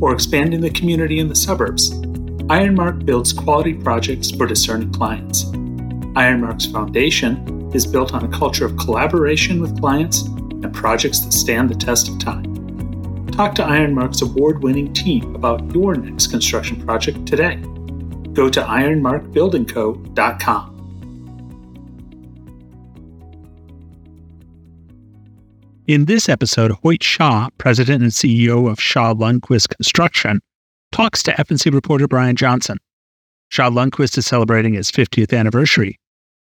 or expanding the community in the suburbs, Ironmark builds quality projects for discerning clients. Ironmark's foundation is built on a culture of collaboration with clients and projects that stand the test of time. Talk to Ironmark's award winning team about your next construction project today. Go to ironmarkbuildingco.com. In this episode, Hoyt Hsiao, president and CEO of Shaw Lundquist Construction, talks to F&C reporter Brian Johnson. Shaw Lundquist is celebrating its 50th anniversary.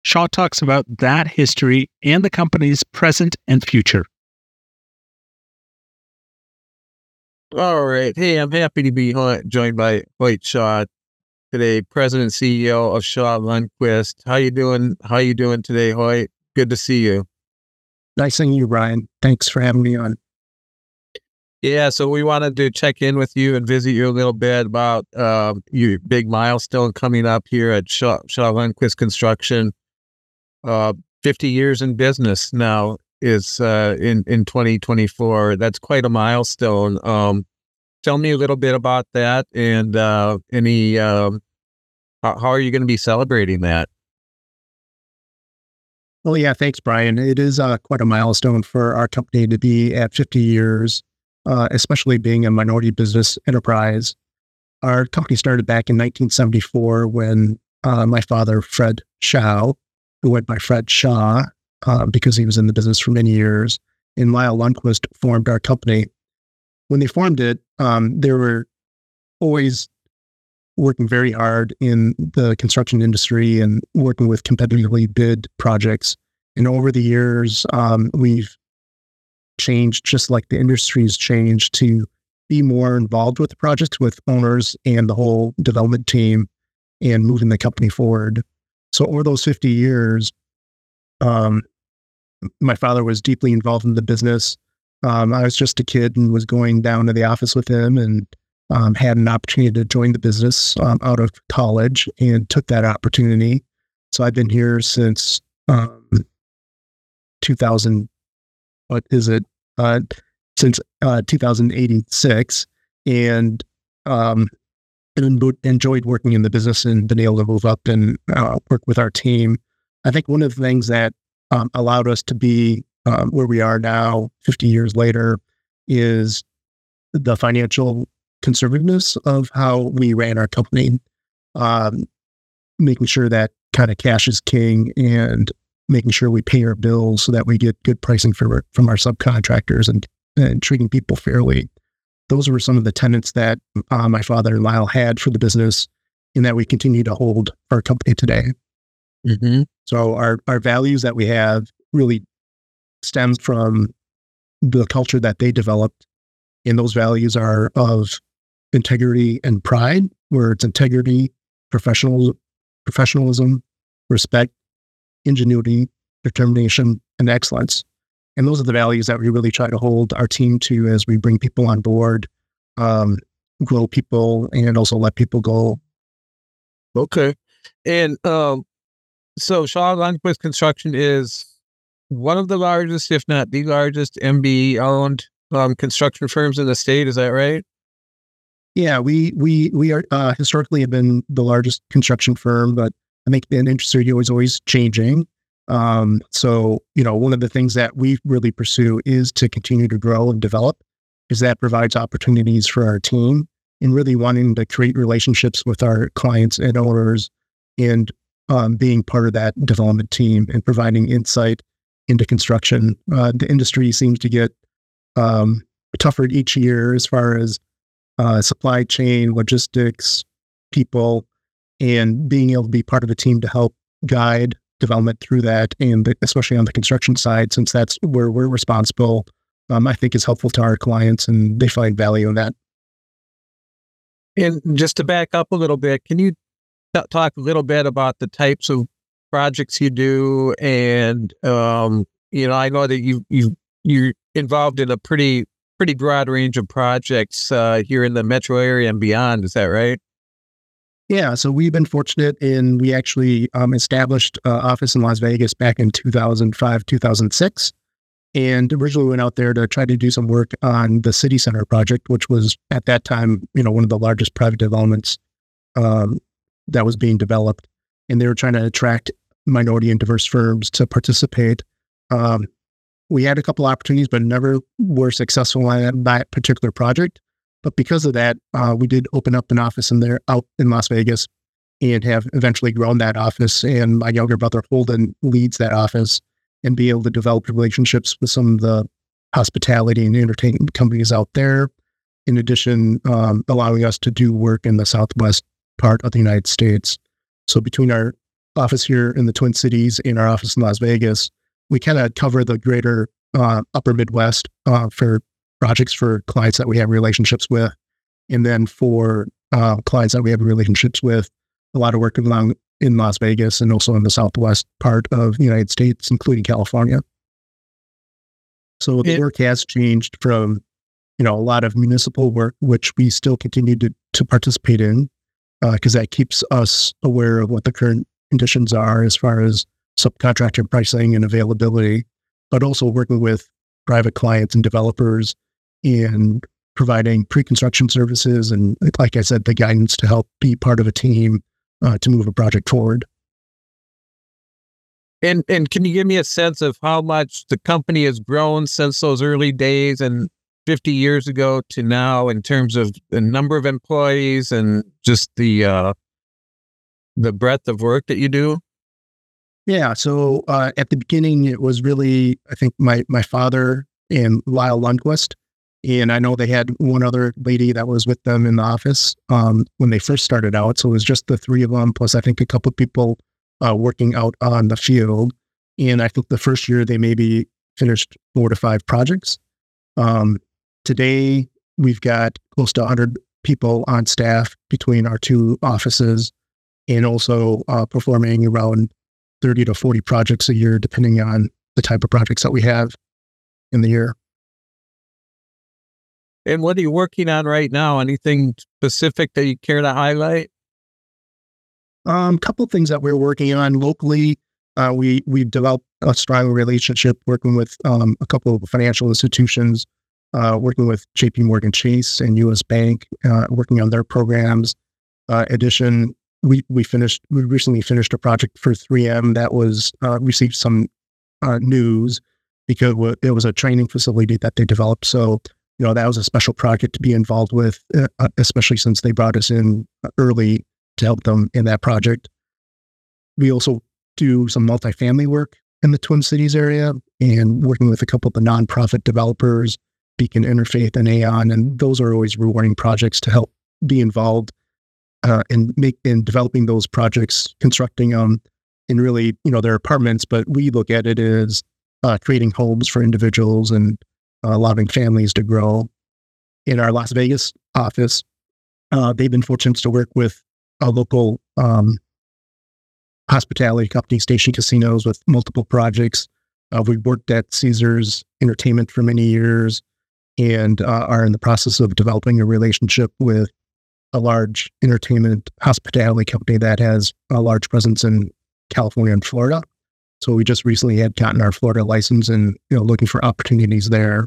Hsiao talks about that history and the company's present and future. All right. Hey, I'm happy to be joined by Hoyt Hsiao today, President and CEO of Shaw Lundquist. How you doing? How you doing today, Hoyt? Good to see you. Nice seeing you, Brian. Thanks for having me on. Yeah, so we wanted to check in with you and visit you a little bit about uh, your big milestone coming up here at Shaw, Lundquist Construction. Uh, 50 years in business now is uh, in in 2024. That's quite a milestone. Um, tell me a little bit about that and uh, any um, how are you going to be celebrating that? Well, yeah, thanks, Brian. It is uh, quite a milestone for our company to be at 50 years, uh, especially being a minority business enterprise. Our company started back in 1974 when uh, my father, Fred Hsiao, who went by Fred Shaw uh, because he was in the business for many years, and Lyle Lundquist formed our company. When they formed it, um, they were always working very hard in the construction industry and working with competitively bid projects. And over the years, um, we've changed, just like the industry's changed, to be more involved with the projects, with owners and the whole development team, and moving the company forward. So over those 50 years, um, my father was deeply involved in the business. Um, I was just a kid and was going down to the office with him and um, had an opportunity to join the business um, out of college and took that opportunity. So I've been here since um, 2000. What is it? Uh, since uh, 2086, and um, enjoyed working in the business and been able to move up and uh, work with our team. I think one of the things that um, allowed us to be um, where we are now, 50 years later, is the financial conservativeness of how we ran our company, um, making sure that kind of cash is king and making sure we pay our bills so that we get good pricing for, from our subcontractors and, and treating people fairly. Those were some of the tenets that uh, my father and Lyle had for the business and that we continue to hold our company today. Mm-hmm. So our, our values that we have really stems from the culture that they developed. And those values are of integrity and pride, where it's integrity, professional, professionalism, respect, ingenuity, determination, and excellence. And those are the values that we really try to hold our team to as we bring people on board, um, grow people, and also let people go. Okay. And um, so Shaw Lundquist Construction is one of the largest, if not the largest, MBE owned um, construction firms in the state. Is that right? Yeah, we we we are uh, historically have been the largest construction firm, but I think the industry is always changing. Um, so you know, one of the things that we really pursue is to continue to grow and develop, because that provides opportunities for our team and really wanting to create relationships with our clients and owners, and um, being part of that development team and providing insight into construction. Uh, the industry seems to get um, tougher each year as far as uh, supply chain, logistics, people, and being able to be part of a team to help guide development through that, and especially on the construction side, since that's where we're responsible, um, I think is helpful to our clients, and they find value in that. And just to back up a little bit, can you t- talk a little bit about the types of projects you do? And um, you know, I know that you you you're involved in a pretty pretty broad range of projects uh, here in the metro area and beyond. Is that right? Yeah, so we've been fortunate in we actually um, established uh, office in Las Vegas back in 2005, 2006, and originally went out there to try to do some work on the city center project, which was at that time, you know, one of the largest private developments um, that was being developed, and they were trying to attract minority and diverse firms to participate. Um, we had a couple opportunities, but never were successful on that particular project. But because of that, uh, we did open up an office in there out in Las Vegas and have eventually grown that office. And my younger brother Holden leads that office and be able to develop relationships with some of the hospitality and entertainment companies out there. In addition, um, allowing us to do work in the southwest part of the United States. So between our office here in the Twin Cities and our office in Las Vegas, we kind of cover the greater uh, upper Midwest uh, for projects for clients that we have relationships with. And then for uh, clients that we have relationships with, a lot of work along in Las Vegas and also in the southwest part of the United States, including California. So the it, work has changed from, you know, a lot of municipal work, which we still continue to, to participate in, because uh, that keeps us aware of what the current conditions are as far as subcontractor pricing and availability, but also working with private clients and developers and providing pre-construction services and like i said the guidance to help be part of a team uh, to move a project forward. And and can you give me a sense of how much the company has grown since those early days and 50 years ago to now in terms of the number of employees and just the uh, the breadth of work that you do yeah. So uh, at the beginning, it was really, I think, my my father and Lyle Lundquist. And I know they had one other lady that was with them in the office um, when they first started out. So it was just the three of them, plus I think a couple of people uh, working out on the field. And I think the first year they maybe finished four to five projects. Um, today, we've got close to 100 people on staff between our two offices and also uh, performing around 30 to 40 projects a year, depending on the type of projects that we have in the year. And what are you working on right now? Anything specific that you care to highlight? A um, couple of things that we're working on locally. Uh, we we've developed a strong relationship working with um, a couple of financial institutions, uh, working with J.P. Morgan Chase and U.S. Bank, uh, working on their programs. Uh, addition, we we finished we recently finished a project for 3M that was uh, received some uh, news because it was a training facility that they developed. So you know that was a special project to be involved with, uh, uh especially since they brought us in early to help them in that project. We also do some multifamily work in the Twin Cities area and working with a couple of the nonprofit developers, Beacon Interfaith and Aeon, and those are always rewarding projects to help be involved uh, and make in developing those projects, constructing them in really, you know, their apartments. But we look at it as uh, creating homes for individuals and uh, allowing families to grow. In our Las Vegas office, uh, they've been fortunate to work with a local um, hospitality company, Station Casinos, with multiple projects. Uh, we worked at Caesars Entertainment for many years and uh, are in the process of developing a relationship with a large entertainment hospitality company that has a large presence in California and Florida. So we just recently had gotten our Florida license and you know looking for opportunities there.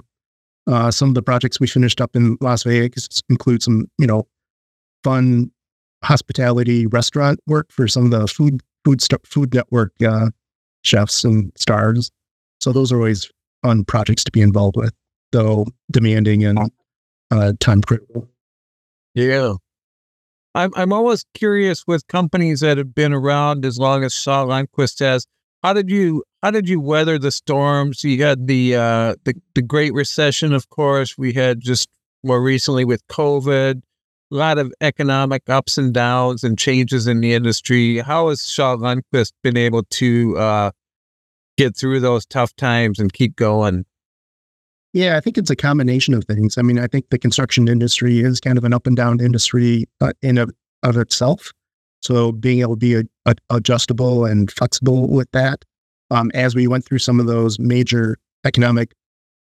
Uh, some of the projects we finished up in Las Vegas include some you know fun hospitality restaurant work for some of the food food st- food network uh, chefs and stars. So those are always fun projects to be involved with, though demanding and uh, time critical. Yeah. I'm I'm always curious with companies that have been around as long as Shaw Lundquist has. How did you how did you weather the storms? You had the uh, the the Great Recession, of course. We had just more recently with COVID, a lot of economic ups and downs and changes in the industry. How has Shaw Lundquist been able to uh, get through those tough times and keep going? Yeah, I think it's a combination of things. I mean, I think the construction industry is kind of an up and down industry uh, in of, itself. So being able to be a, a, adjustable and flexible with that, um, as we went through some of those major economic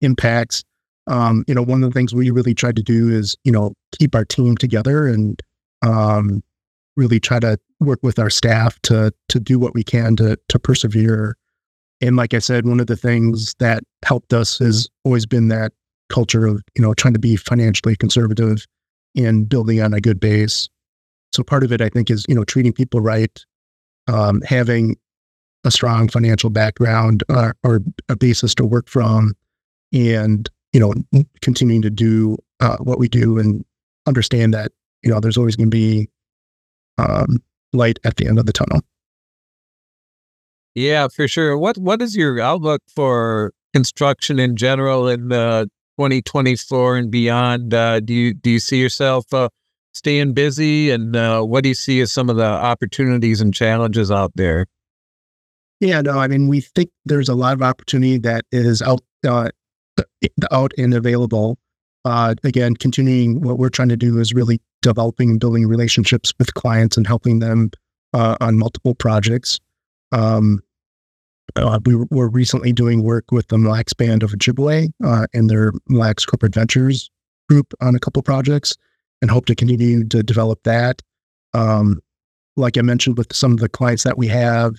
impacts, um, you know, one of the things we really tried to do is, you know, keep our team together and um, really try to work with our staff to to do what we can to to persevere. And like I said, one of the things that helped us has always been that culture of, you know, trying to be financially conservative and building on a good base. So part of it, I think, is, you know, treating people right, um, having a strong financial background uh, or a basis to work from, and you know, continuing to do uh, what we do and understand that, you know, there's always going to be um, light at the end of the tunnel. Yeah, for sure. What What is your outlook for construction in general in uh, 2024 and beyond? Uh, do you do you see yourself uh, staying busy, and uh, what do you see as some of the opportunities and challenges out there? Yeah, no, I mean, we think there's a lot of opportunity that is out uh, out and available. Again, continuing what we're trying to do is really developing and building relationships with clients and helping them on multiple projects. Um, uh, we were recently doing work with the Lacs Band of Ojibwe uh, and their Lacs Corporate Ventures group on a couple projects and hope to continue to develop that. Um, like I mentioned, with some of the clients that we have,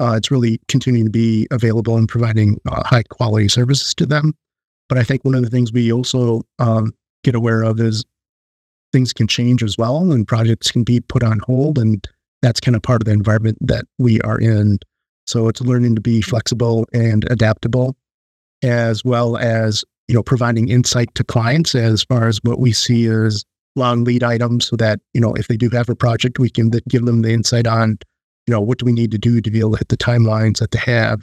uh, it's really continuing to be available and providing uh, high quality services to them. But I think one of the things we also um, get aware of is things can change as well and projects can be put on hold. And that's kind of part of the environment that we are in. So it's learning to be flexible and adaptable, as well as you know providing insight to clients as far as what we see as long lead items, so that you know if they do have a project, we can give them the insight on you know what do we need to do to be able to hit the timelines that they have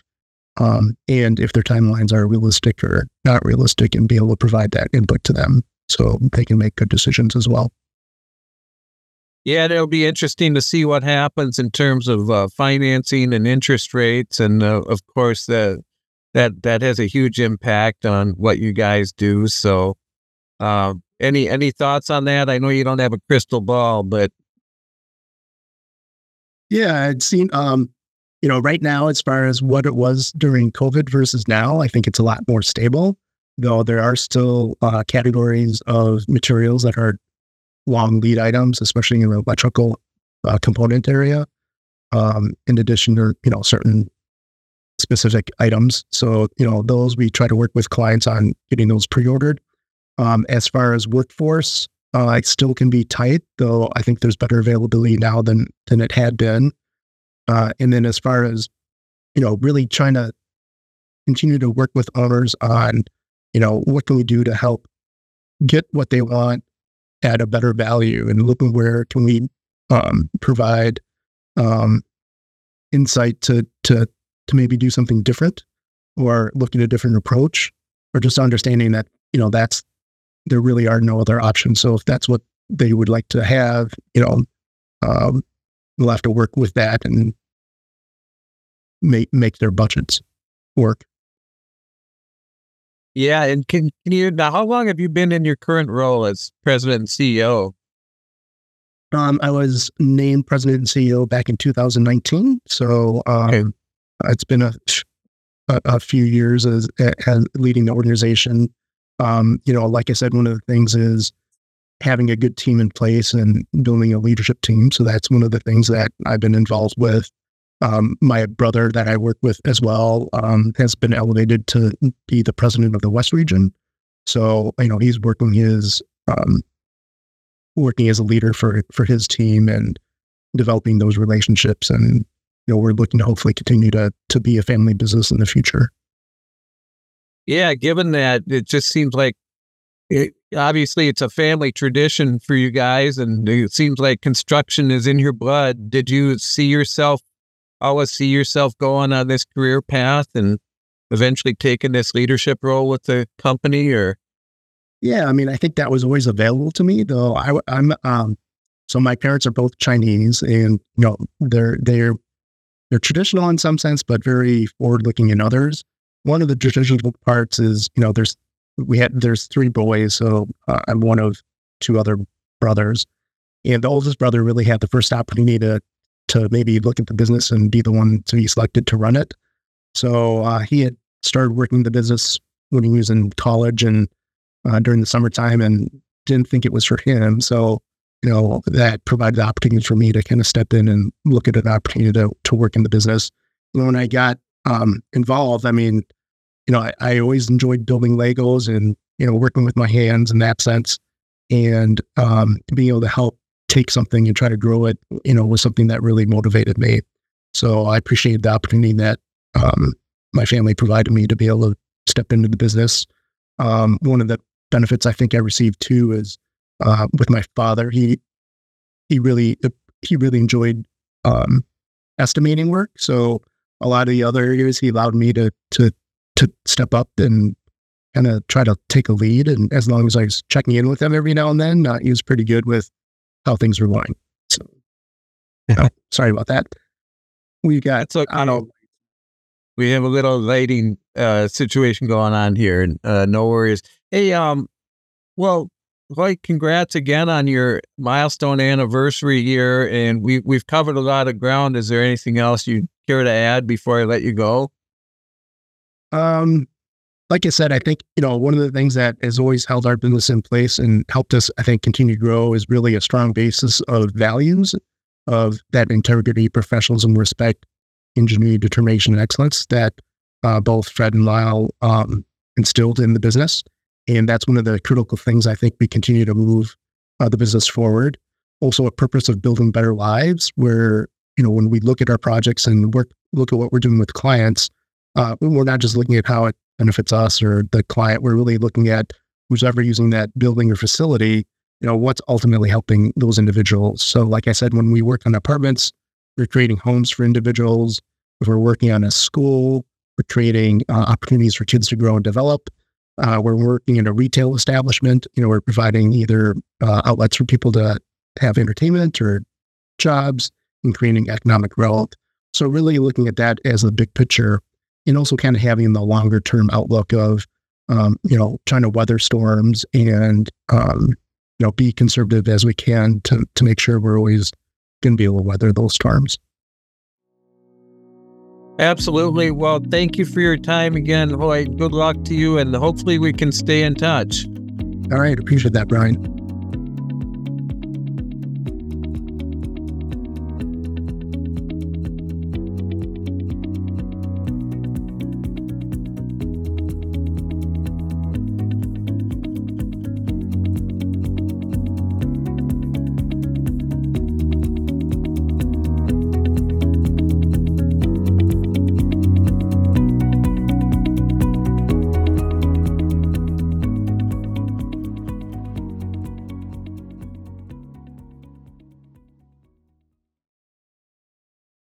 um, and if their timelines are realistic or not realistic, and be able to provide that input to them so they can make good decisions as well. Yeah, it'll be interesting to see what happens in terms of uh, financing and interest rates, and uh, of course that that that has a huge impact on what you guys do. So, uh, any any thoughts on that? I know you don't have a crystal ball, but yeah, I'd seen um, you know, right now, as far as what it was during COVID versus now, I think it's a lot more stable, though there are still uh, categories of materials that are long lead items, especially in the electrical uh, component area, um, in addition to, you know, certain specific items. So, you know, those we try to work with clients on getting those pre-ordered. Um, as far as workforce, uh, it still can be tight, though I think there's better availability now than than it had been. Uh, and then as far as, you know, really trying to continue to work with owners on, you know, what can we do to help get what they want at a better value and looking where can we um, provide um, insight to, to, to maybe do something different or look at a different approach or just understanding that, you know, that's, there really are no other options. So if that's what they would like to have, you know, um, we'll have to work with that and make make their budgets work. Yeah, and can, can you now? How long have you been in your current role as president and CEO? Um, I was named president and CEO back in 2019, so um, okay. it's been a, a, a few years as, as leading the organization. Um, you know, like I said, one of the things is having a good team in place and building a leadership team. So that's one of the things that I've been involved with. Um, my brother that I work with as well um, has been elevated to be the president of the West region. So you know he's working his um, working as a leader for for his team and developing those relationships. And you know we're looking to hopefully continue to to be a family business in the future. Yeah, given that it just seems like it, obviously it's a family tradition for you guys and it seems like construction is in your blood did you see yourself always see yourself going on this career path and eventually taking this leadership role with the company or? Yeah i mean i think that was always available to me though I, i'm um so my parents are both chinese and you know they're they're they're traditional in some sense but very forward looking in others. One of the traditional parts is you know there's we had there's three boys, so uh, I'm one of two other brothers, and the oldest brother really had the first opportunity to to maybe look at the business and be the one to be selected to run it. So uh, he had started working the business when he was in college and uh, during the summertime, and didn't think it was for him. So you know that provided the opportunity for me to kind of step in and look at an opportunity to to work in the business. When I got um, involved, I mean, you know, I, I always enjoyed building Legos and you know working with my hands in that sense, and um, being able to help take something and try to grow it, you know, was something that really motivated me. So I appreciate the opportunity that um, my family provided me to be able to step into the business. Um, one of the benefits I think I received too is uh, with my father. He he really he really enjoyed um, estimating work. So a lot of the other areas he allowed me to to to step up and kind of try to take a lead. And as long as I was checking in with him every now and then, uh, he was pretty good with how things were going. So, oh, sorry about that. We got, so, I know, we have a little lighting uh, situation going on here. and uh, no worries. Hey, um, well, like, congrats again on your milestone anniversary here, and we we've covered a lot of ground. Is there anything else you care to add before I let you go? Um, like I said, I think, you know, one of the things that has always held our business in place and helped us, I think, continue to grow is really a strong basis of values of that integrity, professionalism, respect, ingenuity, determination, and excellence that uh, both Fred and Lyle um, instilled in the business. And that's one of the critical things I think we continue to move uh, the business forward. Also, a purpose of building better lives where, you know, when we look at our projects and work, look at what we're doing with clients, uh, we're not just looking at how it benefits us or the client. We're really looking at who's ever using that building or facility, you know, what's ultimately helping those individuals. So, like I said, when we work on apartments, we're creating homes for individuals. If we're working on a school, we're creating uh, opportunities for kids to grow and develop. Uh, we're working in a retail establishment. You know, we're providing either uh, outlets for people to have entertainment or jobs and creating economic growth. So, really looking at that as a big picture and also kind of having the longer term outlook of, um, you know, trying to weather storms and, um, you know, be conservative as we can to, to make sure we're always going to be able to weather those storms. Absolutely. Well, thank you for your time again, Hoyt. Good luck to you, and hopefully we can stay in touch. All right. Appreciate that, Brian.